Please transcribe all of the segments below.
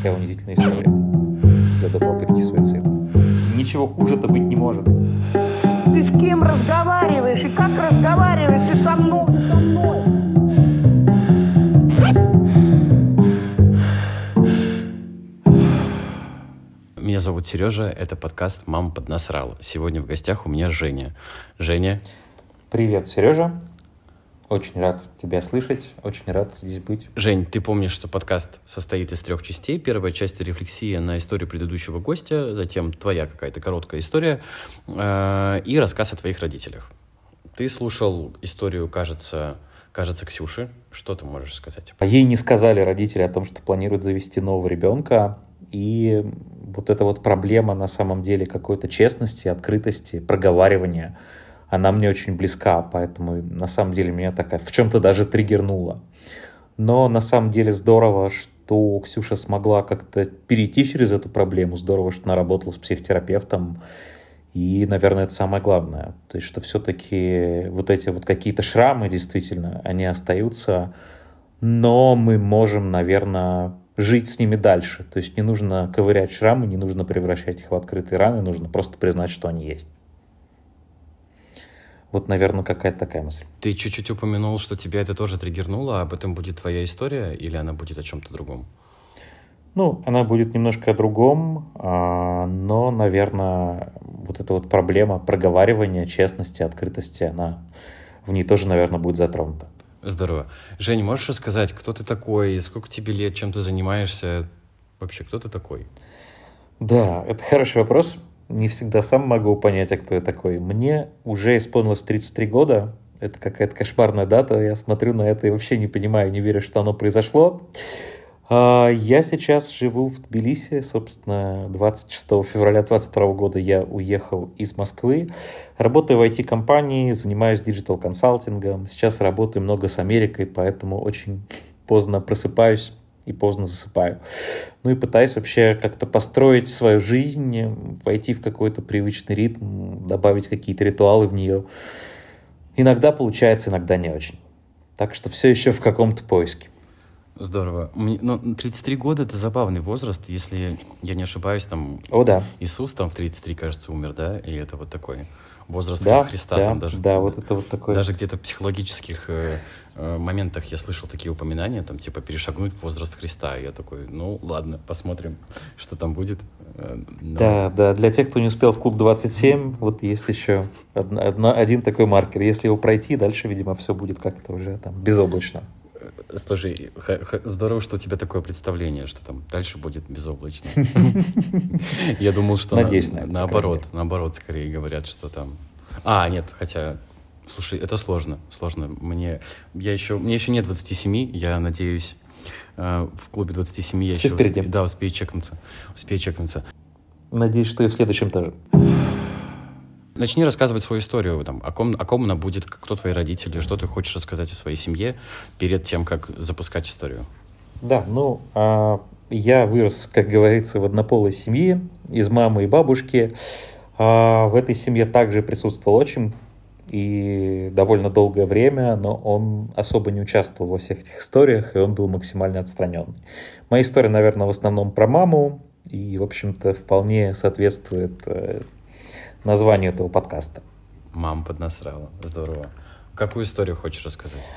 Такая унизительная история для до попытки суицида. Ничего хуже-то быть не может. Ты с кем разговариваешь и как разговариваешь? Ты со мной, ты со мной. Меня зовут Сережа, это подкаст «Мама поднасрала». Сегодня в гостях у меня Женя. Женя. Привет, Сережа. Очень рад тебя слышать, очень рад здесь быть. Жень, ты помнишь, что подкаст состоит из трех частей. Первая часть — рефлексия на историю предыдущего гостя, затем твоя какая-то короткая история э, и рассказ о твоих родителях. Ты слушал историю, кажется, кажется, Ксюши. Что ты можешь сказать? А ей не сказали родители о том, что планируют завести нового ребенка. И вот эта вот проблема на самом деле какой-то честности, открытости, проговаривания — она мне очень близка, поэтому на самом деле меня такая в чем-то даже триггернула. Но на самом деле здорово, что Ксюша смогла как-то перейти через эту проблему. Здорово, что она работала с психотерапевтом. И, наверное, это самое главное. То есть, что все-таки вот эти вот какие-то шрамы, действительно, они остаются, но мы можем, наверное, жить с ними дальше. То есть не нужно ковырять шрамы, не нужно превращать их в открытые раны, нужно просто признать, что они есть. Вот, наверное, какая-то такая мысль. Ты чуть-чуть упомянул, что тебя это тоже триггернуло, об этом будет твоя история или она будет о чем-то другом? Ну, она будет немножко о другом, а, но, наверное, вот эта вот проблема проговаривания, честности, открытости, она в ней тоже, наверное, будет затронута. Здорово. Женя, можешь рассказать, кто ты такой, сколько тебе лет, чем ты занимаешься? Вообще, кто ты такой? Да, это хороший вопрос не всегда сам могу понять, а кто я такой. Мне уже исполнилось 33 года. Это какая-то кошмарная дата. Я смотрю на это и вообще не понимаю, не верю, что оно произошло. А, я сейчас живу в Тбилиси. Собственно, 26 февраля 2022 года я уехал из Москвы. Работаю в IT-компании, занимаюсь digital-консалтингом. Сейчас работаю много с Америкой, поэтому очень поздно просыпаюсь и поздно засыпаю. Ну и пытаюсь вообще как-то построить свою жизнь, войти в какой-то привычный ритм, добавить какие-то ритуалы в нее. Иногда получается, иногда не очень. Так что все еще в каком-то поиске. Здорово. Ну, 33 года — это забавный возраст, если я не ошибаюсь, там... О, да. Иисус там в 33, кажется, умер, да? И это вот такой возраст да, Христа. Да, там даже, да, вот это вот такое. Даже где-то в психологических э, моментах я слышал такие упоминания, там, типа, перешагнуть возраст Христа. И я такой, ну, ладно, посмотрим, что там будет. Э, но... Да, да, для тех, кто не успел в клуб 27, вот есть еще одна, одна, один такой маркер. Если его пройти, дальше, видимо, все будет как-то уже там безоблачно. Э, слушай, здорово, что у тебя такое представление, что там дальше будет безоблачно. Я думал, что наоборот, наоборот, скорее говорят, что там... А, нет, хотя Слушай, это сложно, сложно. Мне, я еще, мне еще нет 27, я надеюсь, э, в клубе 27 я Все еще... впереди. Да, успею чекнуться, успею чекнуться. Надеюсь, что и в следующем тоже. Начни рассказывать свою историю, там, о, ком, о ком она будет, кто твои родители, что ты хочешь рассказать о своей семье перед тем, как запускать историю. Да, ну, а, я вырос, как говорится, в однополой семье, из мамы и бабушки. А, в этой семье также присутствовал отчим, и довольно долгое время, но он особо не участвовал во всех этих историях, и он был максимально отстранен. Моя история, наверное, в основном про маму, и, в общем-то, вполне соответствует э, названию этого подкаста. Мама поднасрала. Здорово. Какую историю хочешь рассказать?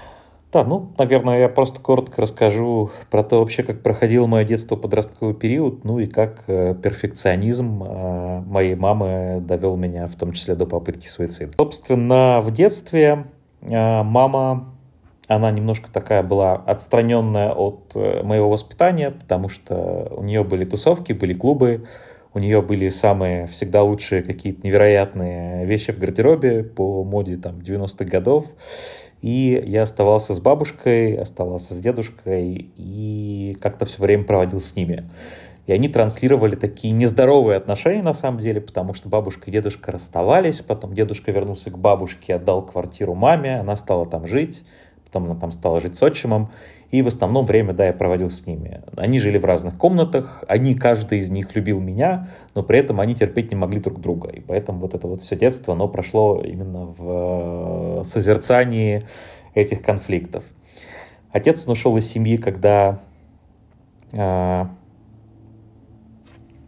Да, ну, наверное, я просто коротко расскажу про то вообще, как проходило мое детство, подростковый период, ну и как э, перфекционизм э, моей мамы довел меня в том числе до попытки суицида. Собственно, в детстве э, мама, она немножко такая была отстраненная от моего воспитания, потому что у нее были тусовки, были клубы, у нее были самые всегда лучшие какие-то невероятные вещи в гардеробе по моде там 90-х годов. И я оставался с бабушкой, оставался с дедушкой и как-то все время проводил с ними. И они транслировали такие нездоровые отношения на самом деле, потому что бабушка и дедушка расставались, потом дедушка вернулся к бабушке, отдал квартиру маме, она стала там жить, потом она там стала жить с отчимом, и в основном время, да, я проводил с ними. Они жили в разных комнатах, они, каждый из них любил меня, но при этом они терпеть не могли друг друга. И поэтому вот это вот все детство, оно прошло именно в э, созерцании этих конфликтов. Отец он ушел из семьи, когда э,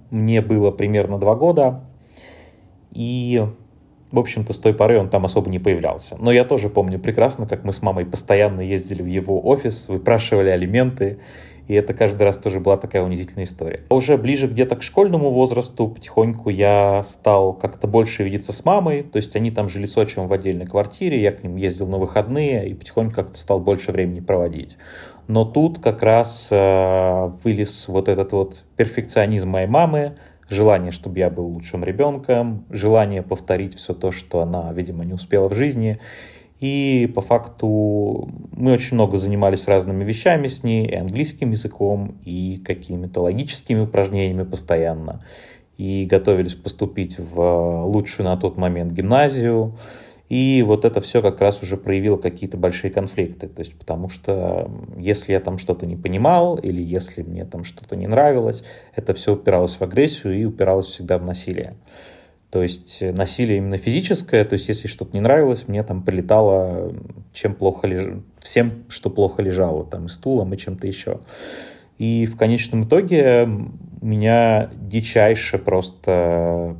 мне было примерно два года, и, в общем-то, с той поры он там особо не появлялся. Но я тоже помню прекрасно, как мы с мамой постоянно ездили в его офис, выпрашивали алименты, и это каждый раз тоже была такая унизительная история. Уже ближе где-то к школьному возрасту потихоньку я стал как-то больше видеться с мамой. То есть они там жили с отчимом в отдельной квартире, я к ним ездил на выходные и потихоньку как-то стал больше времени проводить. Но тут как раз э, вылез вот этот вот перфекционизм моей мамы, желание, чтобы я был лучшим ребенком, желание повторить все то, что она, видимо, не успела в жизни. И по факту мы очень много занимались разными вещами с ней, и английским языком, и какими-то логическими упражнениями постоянно. И готовились поступить в лучшую на тот момент гимназию. И вот это все как раз уже проявило какие-то большие конфликты. То есть, потому что если я там что-то не понимал, или если мне там что-то не нравилось, это все упиралось в агрессию и упиралось всегда в насилие. То есть э, насилие именно физическое, то есть если что-то не нравилось, мне там прилетало чем плохо леж... всем, что плохо лежало, там и стулом, и чем-то еще. И в конечном итоге меня дичайше просто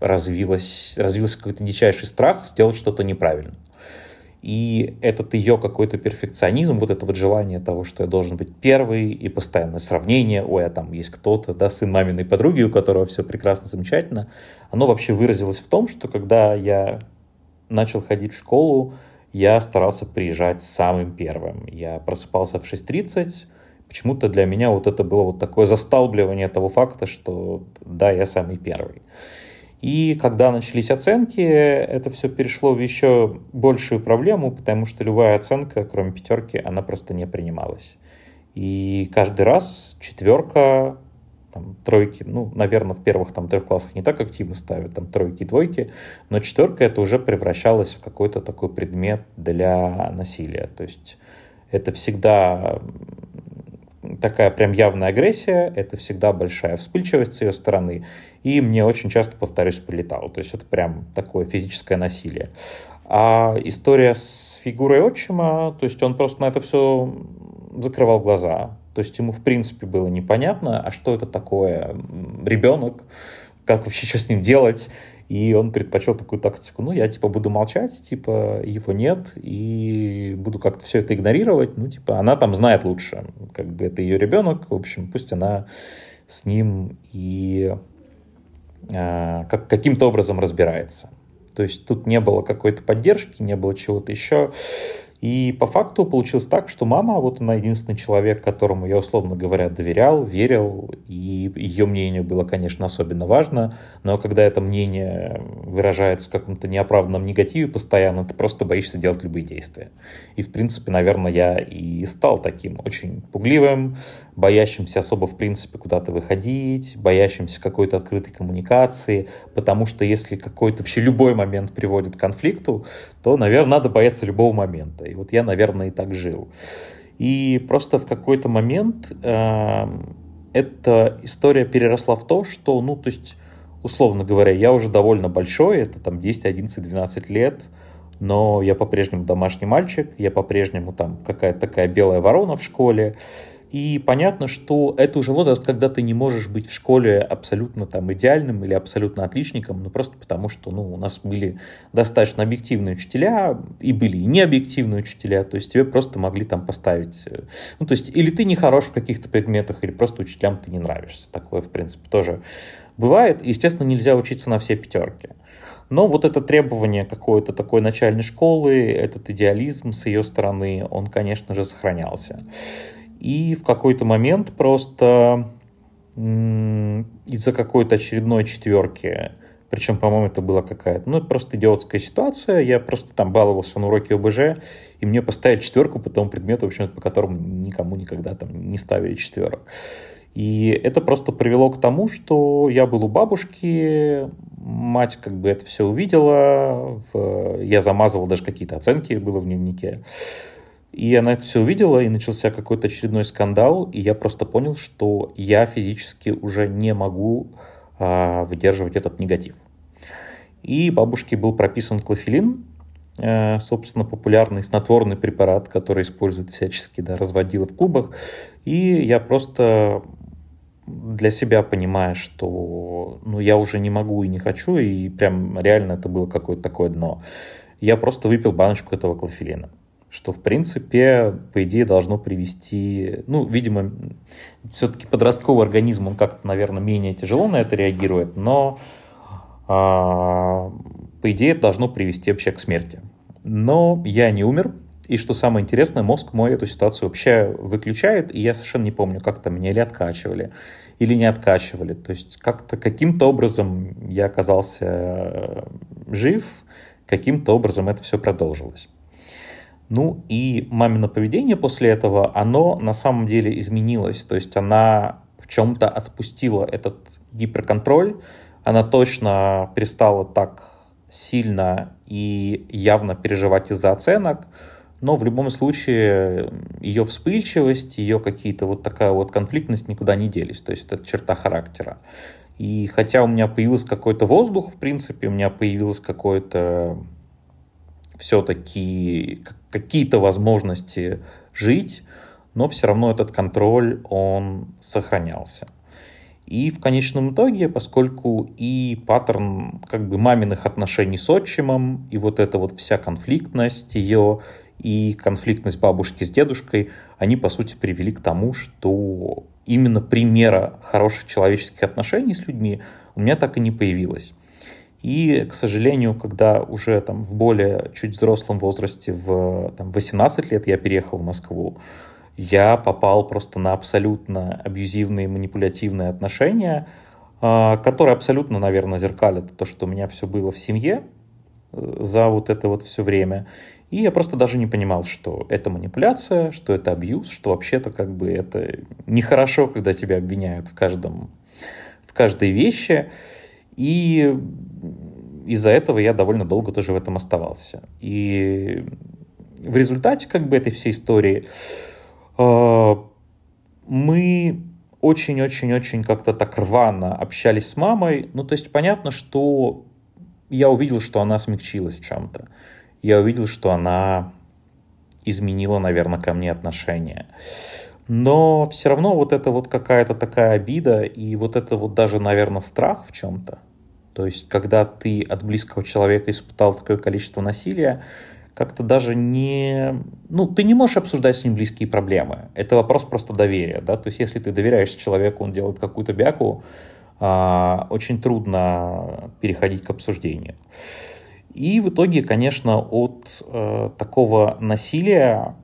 развилось, развился какой-то дичайший страх сделать что-то неправильно. И этот ее какой-то перфекционизм, вот это вот желание того, что я должен быть первый, и постоянное сравнение, ой, а там есть кто-то, да, сын маминой подруги, у которого все прекрасно, замечательно, оно вообще выразилось в том, что когда я начал ходить в школу, я старался приезжать самым первым. Я просыпался в 6.30, почему-то для меня вот это было вот такое засталбливание того факта, что да, я самый первый. И когда начались оценки, это все перешло в еще большую проблему, потому что любая оценка, кроме пятерки, она просто не принималась. И каждый раз четверка, там, тройки, ну, наверное, в первых там трех классах не так активно ставят, там, тройки, двойки, но четверка это уже превращалась в какой-то такой предмет для насилия. То есть это всегда такая прям явная агрессия, это всегда большая вспыльчивость с ее стороны, и мне очень часто, повторюсь, прилетало. То есть это прям такое физическое насилие. А история с фигурой отчима, то есть он просто на это все закрывал глаза. То есть ему, в принципе, было непонятно, а что это такое ребенок, как вообще что с ним делать. И он предпочел такую тактику, ну, я, типа, буду молчать, типа, его нет, и буду как-то все это игнорировать, ну, типа, она там знает лучше, как бы это ее ребенок, в общем, пусть она с ним и э, как, каким-то образом разбирается. То есть тут не было какой-то поддержки, не было чего-то еще. И по факту получилось так, что мама, вот она единственный человек, которому я, условно говоря, доверял, верил, и ее мнение было, конечно, особенно важно, но когда это мнение выражается в каком-то неоправданном негативе постоянно, ты просто боишься делать любые действия. И, в принципе, наверное, я и стал таким очень пугливым, боящимся особо, в принципе, куда-то выходить, боящимся какой-то открытой коммуникации, потому что если какой-то вообще любой момент приводит к конфликту, то, наверное, надо бояться любого момента. И вот я, наверное, и так жил. И просто в какой-то момент э, эта история переросла в то, что, ну, то есть, условно говоря, я уже довольно большой, это там 10, 11, 12 лет, но я по-прежнему домашний мальчик, я по-прежнему там какая-то такая белая ворона в школе, и понятно, что это уже возраст, когда ты не можешь быть в школе абсолютно там идеальным или абсолютно отличником, ну просто потому что ну, у нас были достаточно объективные учителя, и были и необъективные учителя, то есть тебе просто могли там поставить, э, ну то есть или ты не хорош в каких-то предметах, или просто учителям ты не нравишься. Такое, в принципе, тоже бывает. Естественно, нельзя учиться на все пятерки. Но вот это требование какой-то такой начальной школы, этот идеализм с ее стороны, он, конечно же, сохранялся. И в какой-то момент просто из-за какой-то очередной четверки, причем, по-моему, это была какая-то, ну, просто идиотская ситуация, я просто там баловался на уроке ОБЖ, и мне поставили четверку по тому предмету, в общем, по которому никому никогда там не ставили четверок. И это просто привело к тому, что я был у бабушки, мать как бы это все увидела, в... я замазывал даже какие-то оценки, было в дневнике. И она это все увидела, и начался какой-то очередной скандал, и я просто понял, что я физически уже не могу а, выдерживать этот негатив. И бабушке был прописан клофелин, э, собственно, популярный снотворный препарат, который используют всячески, да, разводила в клубах. И я просто для себя понимая, что ну, я уже не могу и не хочу, и прям реально это было какое-то такое дно, я просто выпил баночку этого клофелина что, в принципе, по идее, должно привести, ну, видимо, все-таки подростковый организм, он как-то, наверное, менее тяжело на это реагирует, но, а, по идее, это должно привести вообще к смерти. Но я не умер, и что самое интересное, мозг мой эту ситуацию вообще выключает, и я совершенно не помню, как там меня или откачивали, или не откачивали. То есть как-то каким-то образом я оказался э, жив, каким-то образом это все продолжилось. Ну и мамино поведение после этого, оно на самом деле изменилось. То есть она в чем-то отпустила этот гиперконтроль, она точно перестала так сильно и явно переживать из-за оценок, но в любом случае ее вспыльчивость, ее какие-то вот такая вот конфликтность никуда не делись, то есть это черта характера. И хотя у меня появился какой-то воздух, в принципе, у меня появилось какое-то все-таки какие-то возможности жить, но все равно этот контроль, он сохранялся. И в конечном итоге, поскольку и паттерн как бы маминых отношений с отчимом, и вот эта вот вся конфликтность ее, и конфликтность бабушки с дедушкой, они, по сути, привели к тому, что именно примера хороших человеческих отношений с людьми у меня так и не появилось. И, к сожалению, когда уже там в более чуть взрослом возрасте, в там, 18 лет я переехал в Москву, я попал просто на абсолютно абьюзивные, манипулятивные отношения, а, которые абсолютно, наверное, зеркалят то, что у меня все было в семье э, за вот это вот все время. И я просто даже не понимал, что это манипуляция, что это абьюз, что вообще-то как бы это нехорошо, когда тебя обвиняют в каждом, в каждой вещи. И из-за этого я довольно долго тоже в этом оставался. И в результате как бы этой всей истории э, мы очень-очень-очень как-то так рвано общались с мамой. Ну, то есть понятно, что я увидел, что она смягчилась в чем-то я увидел, что она изменила, наверное, ко мне отношение. Но все равно вот это вот какая-то такая обида и вот это вот даже, наверное, страх в чем-то. То есть, когда ты от близкого человека испытал такое количество насилия, как-то даже не... Ну, ты не можешь обсуждать с ним близкие проблемы. Это вопрос просто доверия, да. То есть, если ты доверяешь человеку, он делает какую-то бяку, а, очень трудно переходить к обсуждению. И в итоге, конечно, от э, такого насилия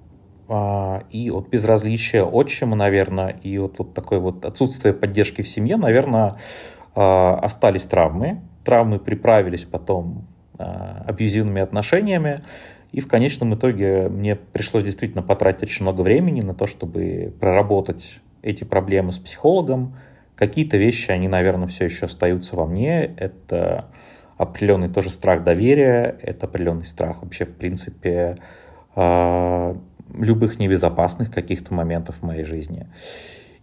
э, и от безразличия отчима, наверное, и от вот такой вот отсутствия поддержки в семье, наверное, остались травмы. Травмы приправились потом э, абьюзивными отношениями. И в конечном итоге мне пришлось действительно потратить очень много времени на то, чтобы проработать эти проблемы с психологом. Какие-то вещи, они, наверное, все еще остаются во мне. Это определенный тоже страх доверия, это определенный страх вообще, в принципе, а, любых небезопасных каких-то моментов в моей жизни.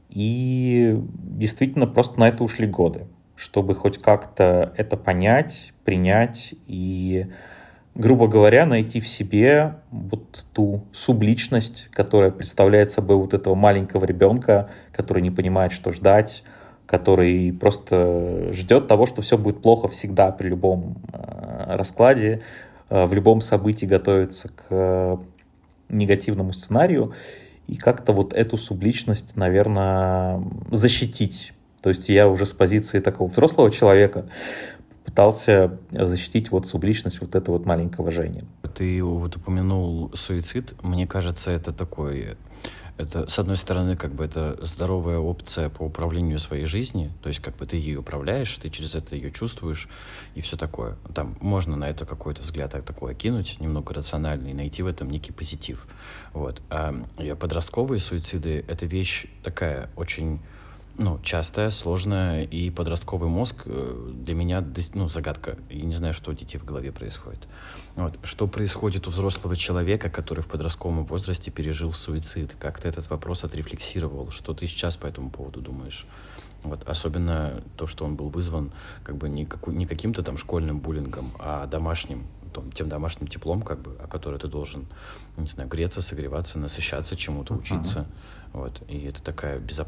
И действительно просто на это ушли годы, чтобы хоть как-то это понять, принять и, грубо говоря, найти в себе вот ту субличность, которая представляет собой вот этого маленького ребенка, который не понимает, что ждать, который просто ждет того, что все будет плохо всегда при любом э, раскладе, э, в любом событии готовится к негативному сценарию, и как-то вот эту субличность, наверное, защитить. То есть я уже с позиции такого взрослого человека пытался защитить вот субличность вот этого вот маленького Жени. Ты вот упомянул суицид. Мне кажется, это такой это, с одной стороны, как бы это здоровая опция по управлению своей жизнью, то есть как бы ты ее управляешь, ты через это ее чувствуешь и все такое. Там можно на это какой-то взгляд такой кинуть, немного рациональный, и найти в этом некий позитив. Вот. А подростковые суициды — это вещь такая очень ну, частая, сложная, и подростковый мозг э, для меня ну, загадка. Я не знаю, что у детей в голове происходит. Вот. Что происходит у взрослого человека, который в подростковом возрасте пережил суицид? Как ты этот вопрос отрефлексировал? Что ты сейчас по этому поводу думаешь? Вот. Особенно то, что он был вызван как бы не, не каким-то там школьным буллингом, а домашним том, тем домашним теплом, как бы, о которой ты должен, не знаю, греться, согреваться, насыщаться чему-то, учиться. Uh-huh. Вот. И это такая безоп...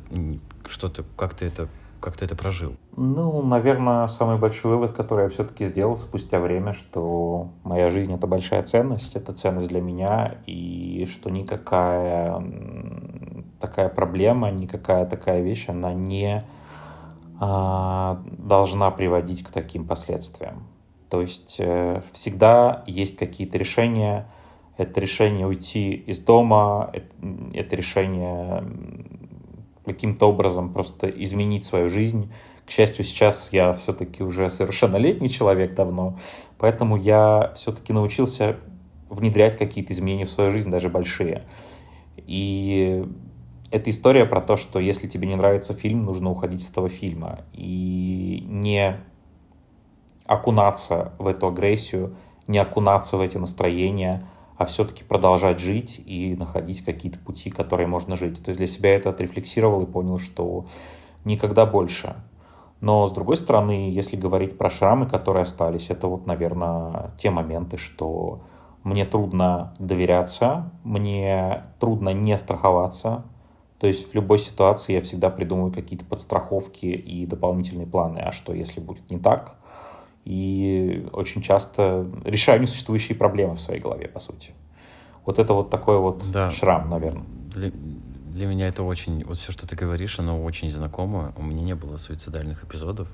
что-то, как ты это как ты это прожил? Ну, наверное, самый большой вывод, который я все-таки сделал спустя время, что моя жизнь — это большая ценность, это ценность для меня, и что никакая такая проблема, никакая такая вещь, она не а, должна приводить к таким последствиям. То есть э, всегда есть какие-то решения, это решение уйти из дома, это, решение каким-то образом просто изменить свою жизнь. К счастью, сейчас я все-таки уже совершеннолетний человек давно, поэтому я все-таки научился внедрять какие-то изменения в свою жизнь, даже большие. И это история про то, что если тебе не нравится фильм, нужно уходить с этого фильма. И не окунаться в эту агрессию, не окунаться в эти настроения, а все-таки продолжать жить и находить какие-то пути, которые можно жить. То есть для себя это отрефлексировал и понял, что никогда больше. Но, с другой стороны, если говорить про шрамы, которые остались, это вот, наверное, те моменты, что мне трудно доверяться, мне трудно не страховаться. То есть в любой ситуации я всегда придумываю какие-то подстраховки и дополнительные планы. А что, если будет не так? И очень часто решаю несуществующие проблемы в своей голове, по сути. Вот это вот такой вот да. шрам, наверное. Для, для меня это очень... Вот все, что ты говоришь, оно очень знакомо. У меня не было суицидальных эпизодов.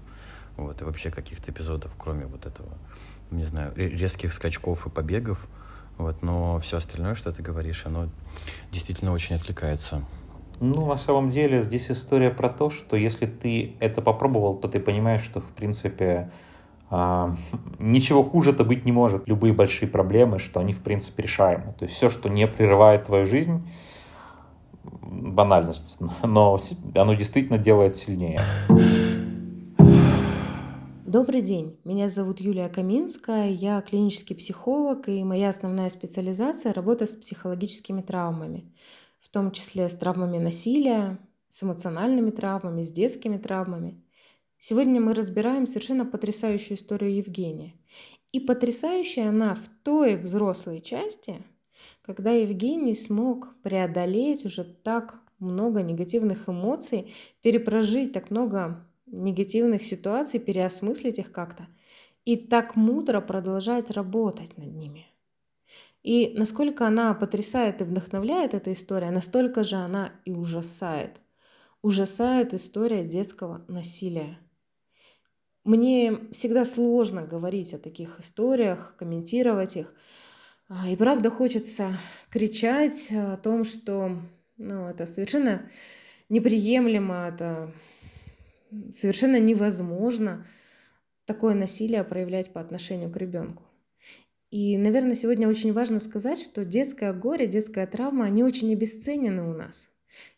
Вот, и вообще каких-то эпизодов, кроме вот этого, не знаю, резких скачков и побегов. Вот, но все остальное, что ты говоришь, оно действительно очень отвлекается. Ну, на самом деле, здесь история про то, что если ты это попробовал, то ты понимаешь, что, в принципе, а, ничего хуже-то быть не может. Любые большие проблемы, что они, в принципе, решаемы. То есть все, что не прерывает твою жизнь, банальность, но оно действительно делает сильнее. Добрый день, меня зовут Юлия Каминская, я клинический психолог, и моя основная специализация – работа с психологическими травмами, в том числе с травмами насилия, с эмоциональными травмами, с детскими травмами – Сегодня мы разбираем совершенно потрясающую историю Евгения. И потрясающая она в той взрослой части, когда Евгений смог преодолеть уже так много негативных эмоций, перепрожить так много негативных ситуаций, переосмыслить их как-то и так мудро продолжать работать над ними. И насколько она потрясает и вдохновляет эта история, настолько же она и ужасает. Ужасает история детского насилия. Мне всегда сложно говорить о таких историях, комментировать их. А, и правда хочется кричать о том, что ну, это совершенно неприемлемо, это совершенно невозможно такое насилие проявлять по отношению к ребенку. И, наверное, сегодня очень важно сказать, что детское горе, детская травма, они очень обесценены у нас.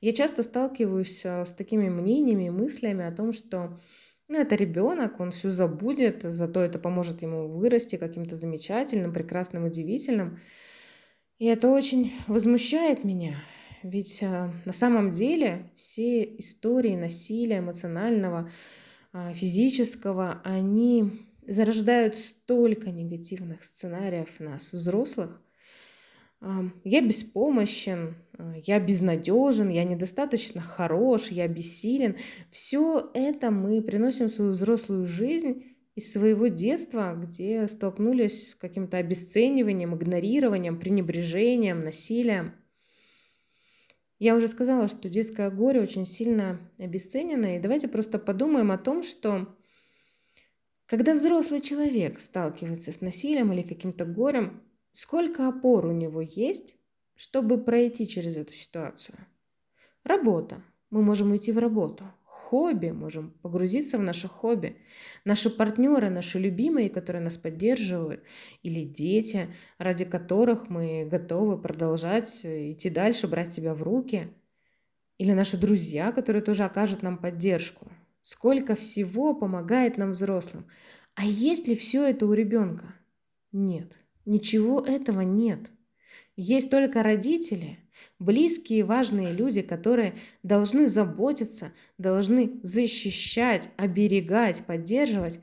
Я часто сталкиваюсь а, с такими мнениями и мыслями о том, что ну, это ребенок, он все забудет, зато это поможет ему вырасти каким-то замечательным, прекрасным, удивительным. И это очень возмущает меня. Ведь э, на самом деле все истории насилия эмоционального, э, физического, они зарождают столько негативных сценариев нас, взрослых, я беспомощен, а, я безнадежен, я недостаточно хорош, я бессилен. Все это мы приносим в свою взрослую жизнь из своего детства, где столкнулись с каким-то обесцениванием, игнорированием, пренебрежением, насилием. Я уже сказала, что детское горе очень сильно обесценено, и давайте просто подумаем о том, что когда взрослый человек сталкивается с насилием или каким-то горем, Сколько опор у него есть, чтобы пройти через эту ситуацию? Работа. Мы можем уйти в работу. Хобби. Можем погрузиться в наше хобби. Наши партнеры, наши любимые, которые нас поддерживают. Или дети, ради которых мы готовы продолжать идти дальше, брать себя в руки. Или наши друзья, которые тоже окажут нам поддержку. Сколько всего помогает нам взрослым. А есть ли все это у ребенка? Нет. Ничего этого нет. Есть только родители, близкие важные люди, которые должны заботиться, должны защищать, оберегать, поддерживать.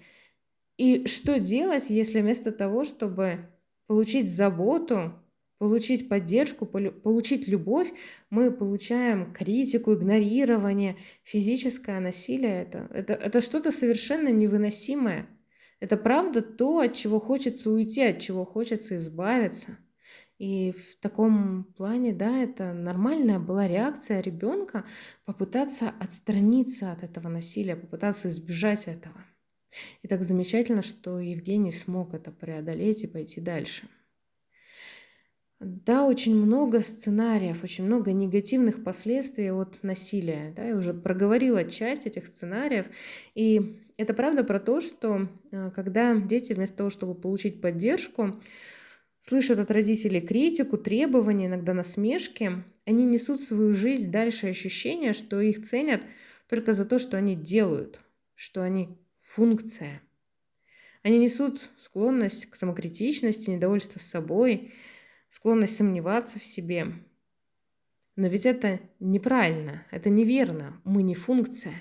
И что делать, если вместо того, чтобы получить заботу, получить поддержку, получить любовь, мы получаем критику, игнорирование, физическое насилие. Это, это, это что-то совершенно невыносимое. Это правда то, от чего хочется уйти, от чего хочется избавиться. И в таком плане, да, это нормальная была реакция ребенка попытаться отстраниться от этого насилия, попытаться избежать этого. И так замечательно, что Евгений смог это преодолеть и пойти дальше. Да, очень много сценариев, очень много негативных последствий от насилия. Да, я уже проговорила часть этих сценариев. И это правда про то, что э, когда дети вместо того, чтобы получить поддержку, слышат от родителей критику, требования, иногда насмешки, они несут свою жизнь дальше ощущение, что их ценят только за то, что они делают, что они функция. Они несут склонность к самокритичности, недовольство собой, склонность сомневаться в себе. Но ведь это неправильно, это неверно. Мы не функция.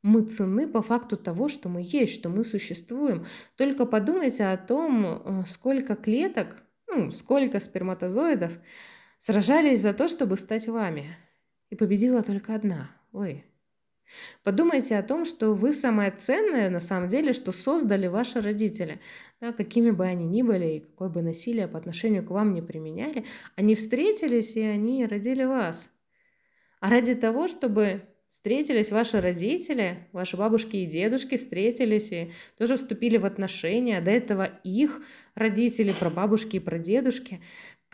Мы ценны по факту того, что мы есть, что мы существуем. Только подумайте о том, э, сколько клеток, ну, сколько сперматозоидов сражались за то, чтобы стать вами. И победила только одна – вы. Подумайте о том, что вы самое ценное на самом деле, что создали ваши родители. Да, какими бы они ни были и какое бы насилие по отношению к вам не применяли, они встретились и они родили вас. А ради того, чтобы встретились ваши родители, ваши бабушки и дедушки встретились и тоже вступили в отношения, до этого их родители, прабабушки и прадедушки,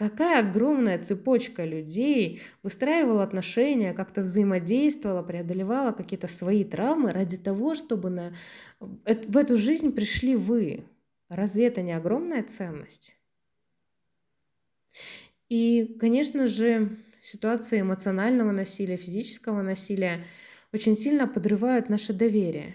Какая огромная цепочка людей выстраивала отношения, как-то взаимодействовала, преодолевала какие-то свои травмы ради того, чтобы на... в эту жизнь пришли вы. Разве это не огромная ценность? И, конечно же, ситуации эмоционального насилия, физического насилия очень сильно подрывают наше доверие.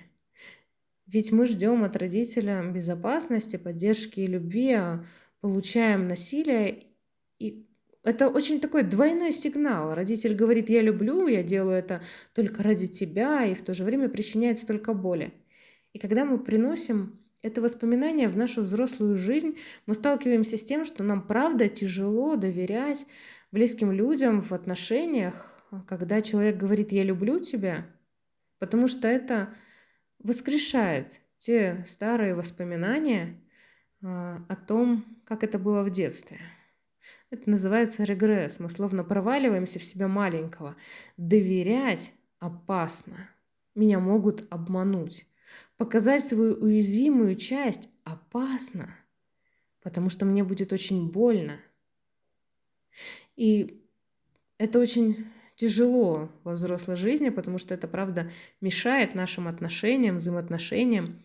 Ведь мы ждем от родителя безопасности, поддержки и любви, а получаем насилие и это очень такой двойной сигнал. Родитель говорит, я люблю, я делаю это только ради тебя, и в то же время причиняет столько боли. И когда мы приносим это воспоминание в нашу взрослую жизнь, мы сталкиваемся с тем, что нам правда тяжело доверять близким людям в отношениях, когда человек говорит «я люблю тебя», потому что это воскрешает те старые воспоминания а, о том, как это было в детстве. Это называется регресс. Мы словно проваливаемся в себя маленького. Доверять опасно. Меня могут обмануть. Показать свою уязвимую часть опасно, потому что мне будет очень больно. И это очень тяжело во взрослой жизни, потому что это, правда, мешает нашим отношениям, взаимоотношениям.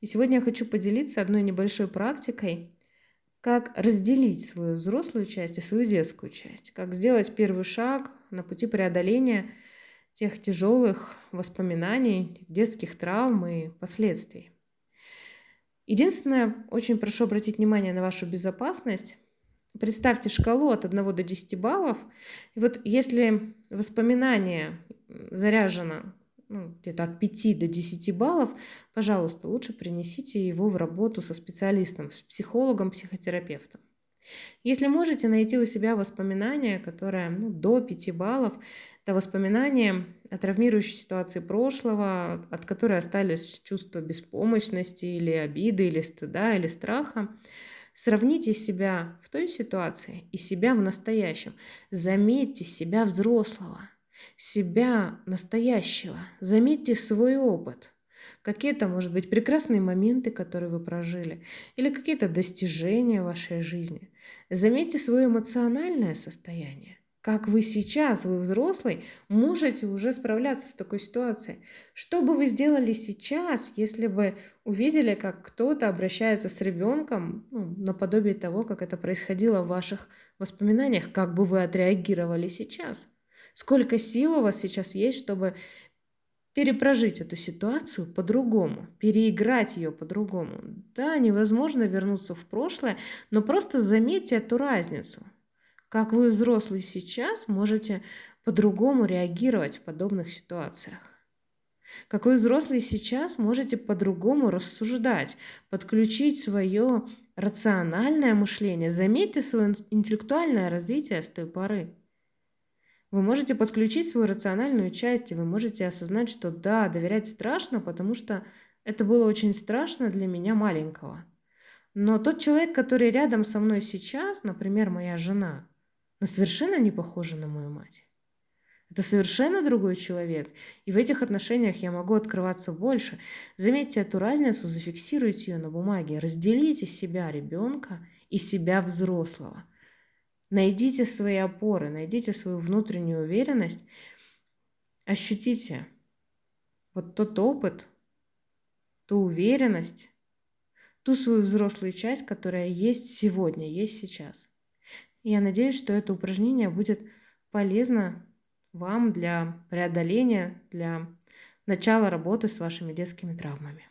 И сегодня я хочу поделиться одной небольшой практикой, как разделить свою взрослую часть и свою детскую часть, как сделать первый шаг на пути преодоления тех тяжелых воспоминаний, детских травм и последствий. Единственное, очень прошу обратить внимание на вашу безопасность. Представьте шкалу от 1 до 10 баллов. И вот если воспоминание заряжено ну, где-то от 5 до 10 баллов, пожалуйста, лучше принесите его в работу со специалистом, с психологом, психотерапевтом. Если можете найти у себя воспоминания, которые ну, до 5 баллов, это воспоминания о травмирующей ситуации прошлого, от которой остались чувства беспомощности или обиды, или стыда, или страха, Сравните себя в той ситуации и себя в настоящем. Заметьте себя взрослого себя настоящего. Заметьте свой опыт. Какие-то, может быть, прекрасные моменты, которые вы прожили, или какие-то достижения в вашей жизни. Заметьте свое эмоциональное состояние. Как вы сейчас, вы взрослый, можете уже справляться с такой ситуацией. Что бы вы сделали сейчас, если бы увидели, как кто-то обращается с ребенком ну, наподобие того, как это происходило в ваших воспоминаниях? Как бы вы отреагировали сейчас? Сколько сил у вас сейчас есть, чтобы перепрожить эту ситуацию по-другому, переиграть ее по-другому. Да, невозможно вернуться в прошлое, но просто заметьте эту разницу. Как вы, взрослый, сейчас можете по-другому реагировать в подобных ситуациях. Как вы взрослые сейчас можете по-другому рассуждать, подключить свое рациональное мышление. Заметьте свое интеллектуальное развитие с той поры. Вы можете подключить свою рациональную часть, и вы можете осознать, что да, доверять страшно, потому что это было очень страшно для меня маленького. Но тот человек, который рядом со мной сейчас, например, моя жена, но совершенно не похожа на мою мать. Это совершенно другой человек, и в этих отношениях я могу открываться больше. Заметьте эту разницу, зафиксируйте ее на бумаге, разделите себя ребенка и себя взрослого. Найдите свои опоры, найдите свою внутреннюю уверенность, ощутите вот тот опыт, ту уверенность, ту свою взрослую часть, которая есть сегодня, есть сейчас. И я надеюсь, что это упражнение будет полезно вам для преодоления, для начала работы с вашими детскими травмами.